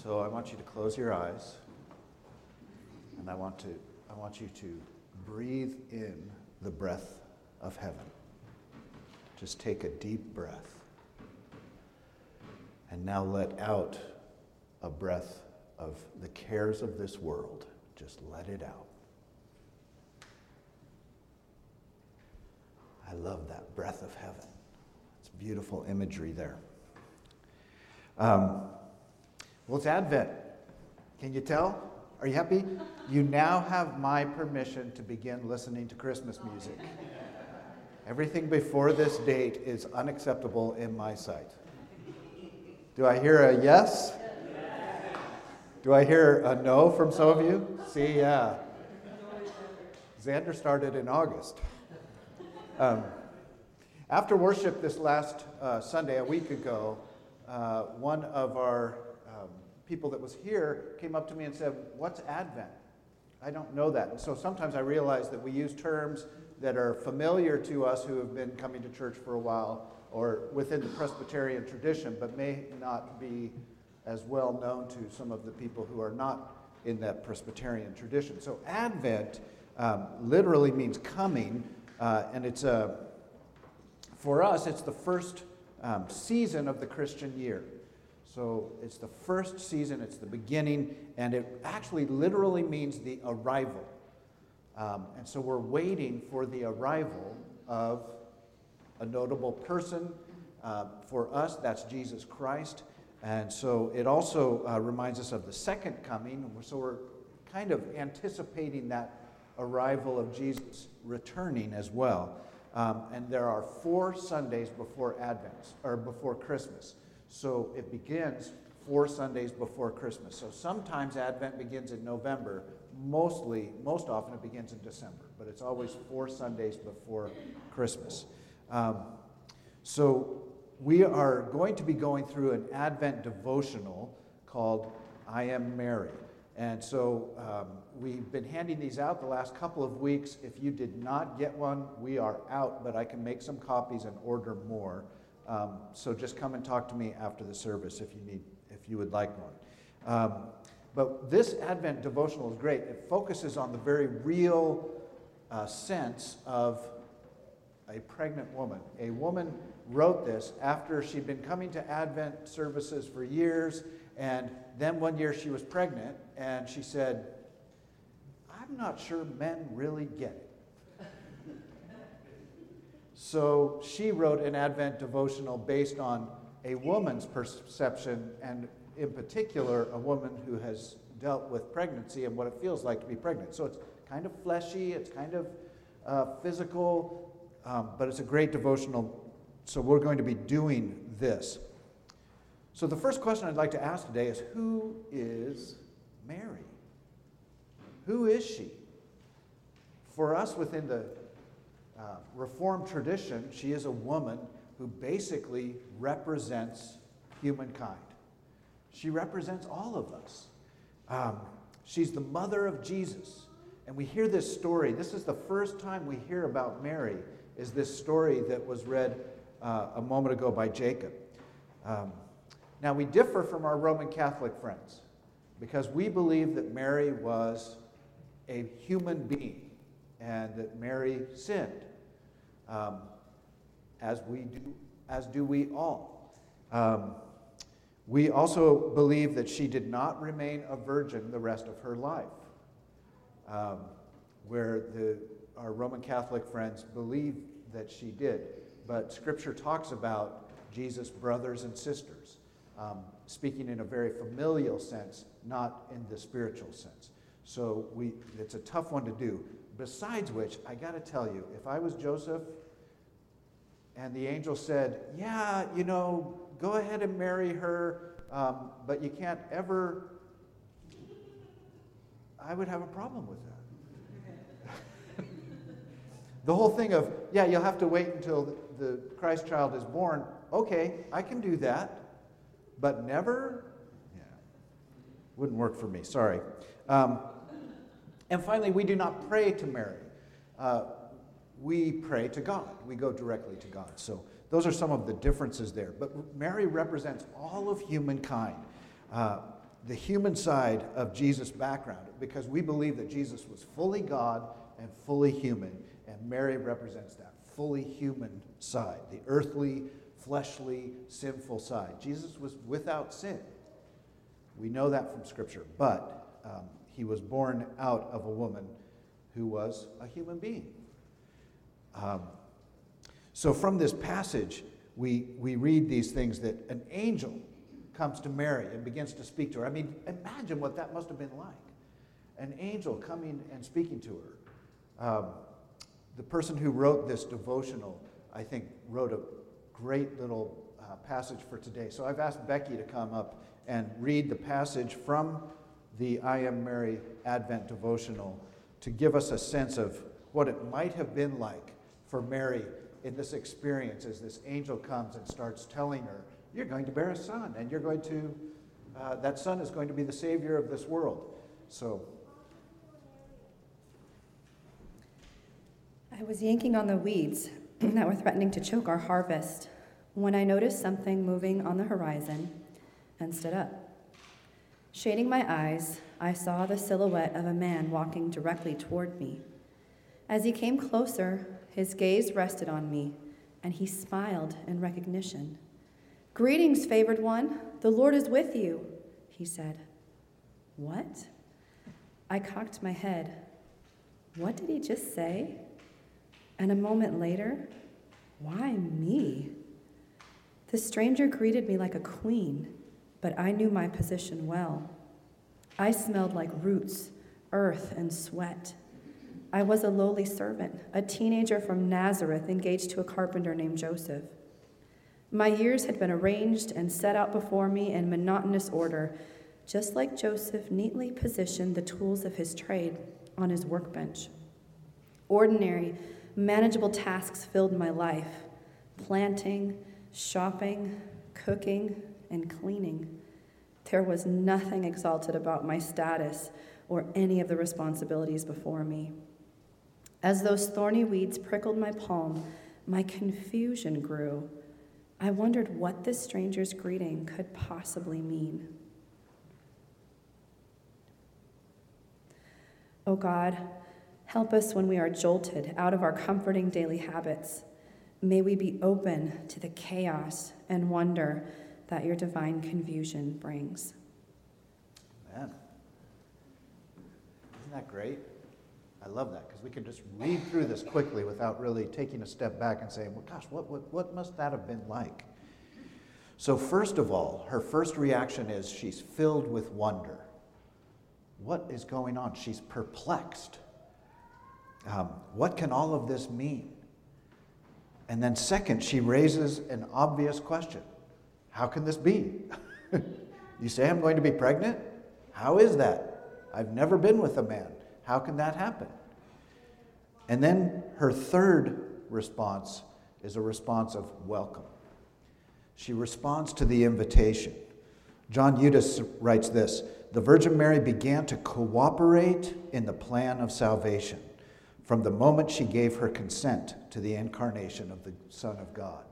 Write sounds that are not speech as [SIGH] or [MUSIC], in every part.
So I want you to close your eyes, and I want, to, I want you to breathe in the breath of heaven. Just take a deep breath. And now let out a breath of the cares of this world. Just let it out. I love that breath of heaven. It's beautiful imagery there. Um, well, it's Advent. Can you tell? Are you happy? You now have my permission to begin listening to Christmas music. Everything before this date is unacceptable in my sight. Do I hear a yes? Do I hear a no from some of you? See, yeah. Xander started in August. Um, after worship this last uh, Sunday, a week ago, uh, one of our people that was here came up to me and said, What's Advent? I don't know that. And so sometimes I realize that we use terms that are familiar to us who have been coming to church for a while or within the Presbyterian tradition, but may not be as well known to some of the people who are not in that Presbyterian tradition. So Advent um, literally means coming, uh, and it's a, for us, it's the first um, season of the Christian year. So it's the first season, it's the beginning, and it actually literally means the arrival. Um, and so we're waiting for the arrival of a notable person. Uh, for us, that's Jesus Christ. And so it also uh, reminds us of the second coming. So we're kind of anticipating that arrival of Jesus returning as well. Um, and there are four Sundays before Advent, or before Christmas. So it begins four Sundays before Christmas. So sometimes Advent begins in November. Mostly, most often it begins in December, but it's always four Sundays before Christmas. Um, so we are going to be going through an Advent devotional called I Am Mary. And so um, we've been handing these out the last couple of weeks. If you did not get one, we are out, but I can make some copies and order more. Um, so just come and talk to me after the service if you need, if you would like one. Um, but this Advent devotional is great. It focuses on the very real uh, sense of a pregnant woman. A woman wrote this after she'd been coming to Advent services for years, and then one year she was pregnant, and she said, I'm not sure men really get it. So she wrote an Advent devotional based on a woman's perception, and in particular, a woman who has dealt with pregnancy and what it feels like to be pregnant. So it's kind of fleshy, it's kind of uh, physical, um, but it's a great devotional. So we're going to be doing this. So the first question I'd like to ask today is Who is Mary? Who is she? For us within the uh, Reformed tradition, she is a woman who basically represents humankind. She represents all of us. Um, she's the mother of Jesus. And we hear this story. This is the first time we hear about Mary, is this story that was read uh, a moment ago by Jacob. Um, now, we differ from our Roman Catholic friends because we believe that Mary was a human being and that Mary sinned um, as we do, as do we all. Um, we also believe that she did not remain a virgin the rest of her life, um, where the, our Roman Catholic friends believe that she did. But Scripture talks about Jesus' brothers and sisters, um, speaking in a very familial sense, not in the spiritual sense. So we, it's a tough one to do. Besides which, I got to tell you, if I was Joseph and the angel said, Yeah, you know, go ahead and marry her, um, but you can't ever, I would have a problem with that. [LAUGHS] the whole thing of, yeah, you'll have to wait until the, Christ child is born. Okay, I can do that, but never? Yeah, wouldn't work for me, sorry. Um, and finally, we do not pray to Mary. Uh, we pray to God. We go directly to God. So those are some of the differences there. But Mary represents all of humankind. Uh, the human side of Jesus' background because we believe that Jesus was fully God and fully human, and Mary represents that fully human side, the earthly, fleshly, sinful side. Jesus was without sin. We know that from Scripture, but um, he was born out of a woman who was a human being. Um, so, from this passage, we, we read these things that an angel comes to Mary and begins to speak to her. I mean, imagine what that must have been like. An angel coming and speaking to her. Um, the person who wrote this devotional, I think, wrote a great little uh, passage for today. So I've asked Becky to come up and read the passage from the I Am Mary Advent devotional to give us a sense of what it might have been like for Mary in this experience as this angel comes and starts telling her you're going to bear a son, and you're going to, uh, that son is going to be the Savior of this world. So. I was yanking on the weeds [CLEARS THROAT] that were threatening to choke our harvest when I noticed something moving on the horizon and stood up. Shading my eyes, I saw the silhouette of a man walking directly toward me. As he came closer, his gaze rested on me, and he smiled in recognition. Greetings, favored one. The Lord is with you, he said. What? I cocked my head. What did he just say? And a moment later, why me? The stranger greeted me like a queen, but I knew my position well. I smelled like roots, earth, and sweat. I was a lowly servant, a teenager from Nazareth engaged to a carpenter named Joseph. My years had been arranged and set out before me in monotonous order, just like Joseph neatly positioned the tools of his trade on his workbench. Ordinary, manageable tasks filled my life planting, shopping, cooking, and cleaning. There was nothing exalted about my status or any of the responsibilities before me. As those thorny weeds prickled my palm, my confusion grew I wondered what this stranger's greeting could possibly mean. Oh God, help us when we are jolted out of our comforting daily habits. May we be open to the chaos and wonder that your divine confusion brings. Amen. Isn't that great? I love that because we can just read through this quickly without really taking a step back and saying, well, gosh, what, what, what must that have been like? So, first of all, her first reaction is she's filled with wonder. What is going on? She's perplexed. Um, what can all of this mean? And then, second, she raises an obvious question How can this be? [LAUGHS] you say I'm going to be pregnant? How is that? I've never been with a man. How can that happen? And then her third response is a response of welcome. She responds to the invitation. John Eudes writes this The Virgin Mary began to cooperate in the plan of salvation from the moment she gave her consent to the incarnation of the Son of God.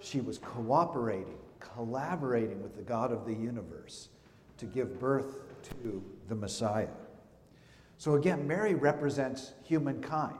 She was cooperating, collaborating with the God of the universe to give birth to the Messiah. So again, Mary represents humankind.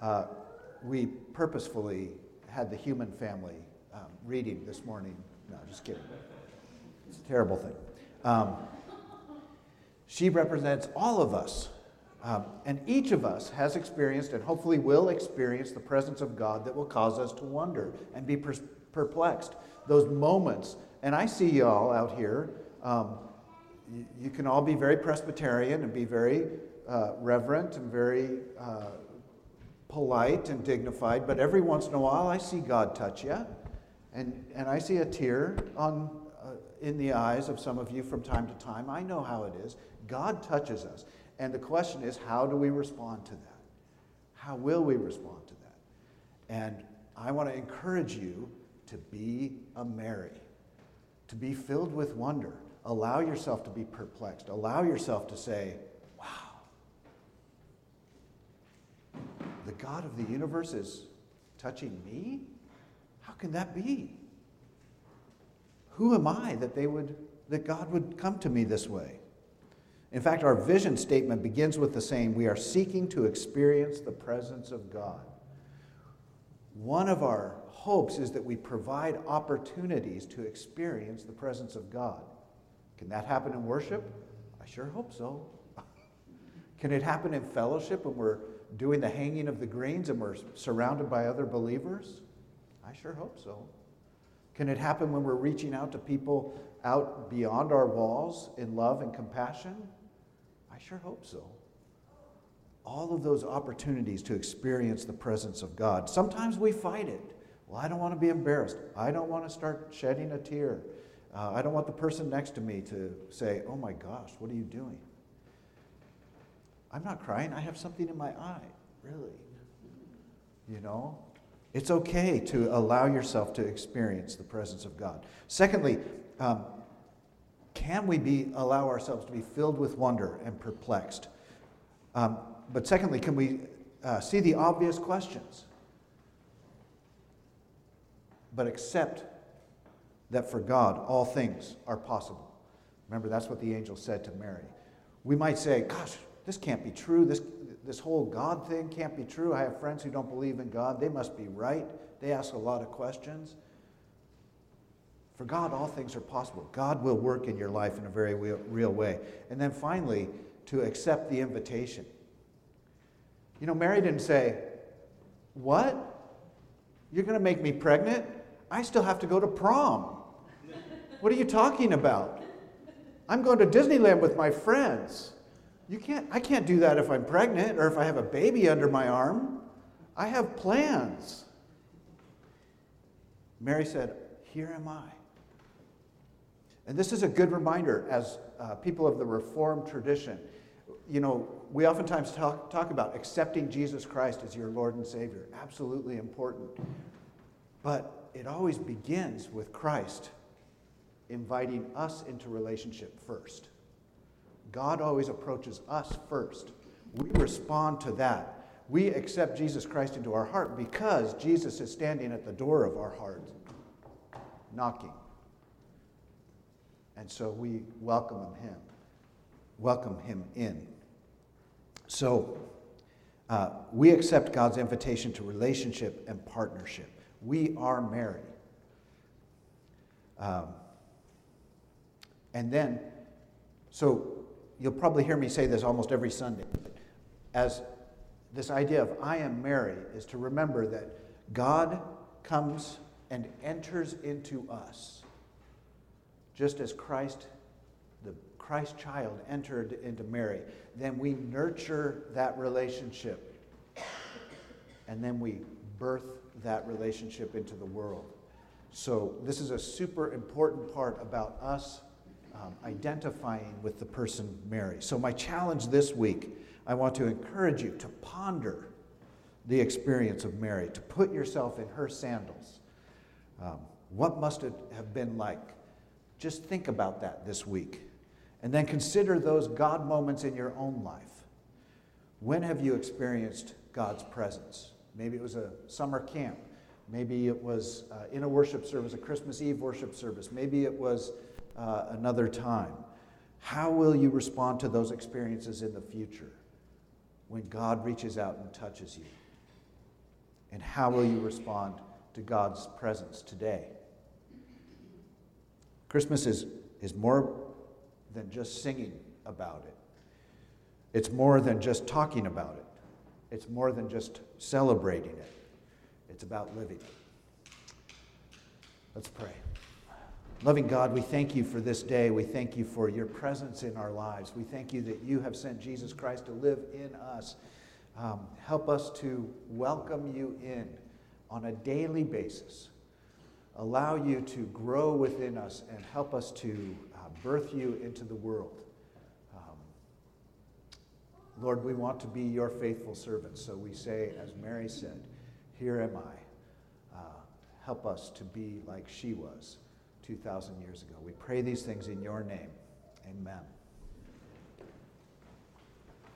Uh, we purposefully had the human family um, reading this morning. No, just kidding. It's a terrible thing. Um, she represents all of us. Um, and each of us has experienced and hopefully will experience the presence of God that will cause us to wonder and be per- perplexed. Those moments, and I see y'all out here. Um, you, can all be very Presbyterian and be very uh, reverent and very uh, polite and dignified, but every once in a while I see God touch you, and, and I see a tear on, uh, in the eyes of some of you from time to time. I know how it is. God touches us. And the question is, how do we respond to that? How will we respond to that? And I want to encourage you to be a Mary, to be filled with wonder Allow yourself to be perplexed. Allow yourself to say, wow, the God of the universe is touching me? How can that be? Who am I that they would that God would come to me this way. In fact, our vision statement begins with the saying, We are seeking to experience the presence of God. One of our hopes is that we provide opportunities to experience the presence of God. Can that happen in worship? I sure hope so. [LAUGHS] Can it happen in fellowship when we're doing the hanging of the greens and we're surrounded by other believers? I sure hope so. Can it happen when we're reaching out to people out beyond our walls in love and compassion? I sure hope so. All of those opportunities to experience the presence of God. Sometimes we fight it. Well, I don't want to be embarrassed. I don't want to start shedding a tear. Uh, I don't want the person next to me to say, Oh my gosh, what are you doing? I'm not crying. I have something in my eye, really. You know? It's okay to allow yourself to experience the presence of God. Secondly, um, can we be, allow ourselves to be filled with wonder and perplexed? Um, but secondly, can we uh, see the obvious questions, but accept that for God all things are possible? Remember, that's what the angel said to Mary. We might say, Gosh, this can't be true. This, this whole God thing can't be true. I have friends who don't believe in God. They must be right. They ask a lot of questions. For God, all things are possible. God will work in your life in a very real way. And then finally, to accept the invitation. You know, Mary didn't say, What? You're going to make me pregnant? I still have to go to prom. What are you talking about? I'm going to Disneyland with my friends. You can't, I can't do that if I'm pregnant or if I have a baby under my arm. I have plans. Mary said, Here am I. And this is a good reminder as uh, people of the Reformed tradition. You know, we oftentimes talk, talk about accepting Jesus Christ as your Lord and Savior. Absolutely important. But it always begins with Christ inviting us into relationship first. God always approaches us first. We respond to that. We accept Jesus Christ into our heart because Jesus is standing at the door of our heart, knocking. And so we welcome him, welcome him in. So uh, we accept God's invitation to relationship and partnership. We are married. Um, and then, so you'll probably hear me say this almost every Sunday. As this idea of I am Mary is to remember that God comes and enters into us just as Christ, the Christ child, entered into Mary. Then we nurture that relationship and then we birth that relationship into the world. So, this is a super important part about us um, identifying with the person Mary. So, my challenge this week, I want to encourage you to ponder the experience of Mary, to put yourself in her sandals. Um, what must it have been like? Just think about that this week. And then consider those God moments in your own life. When have you experienced God's presence? Maybe it was a summer camp. Maybe it was uh, in a worship service, a Christmas Eve worship service. Maybe it was uh, another time. How will you respond to those experiences in the future when God reaches out and touches you? And how will you respond to God's presence today? Christmas is, is more than just singing about it, it's more than just talking about it, it's more than just celebrating it. It's about living. Let's pray. Loving God, we thank you for this day. We thank you for your presence in our lives. We thank you that you have sent Jesus Christ to live in us. Um, help us to welcome you in on a daily basis. Allow you to grow within us and help us to uh, birth you into the world. Um, Lord, we want to be your faithful servants. So we say, as Mary said, Here am I. Uh, help us to be like she was. 2,000 years ago. We pray these things in your name. Amen.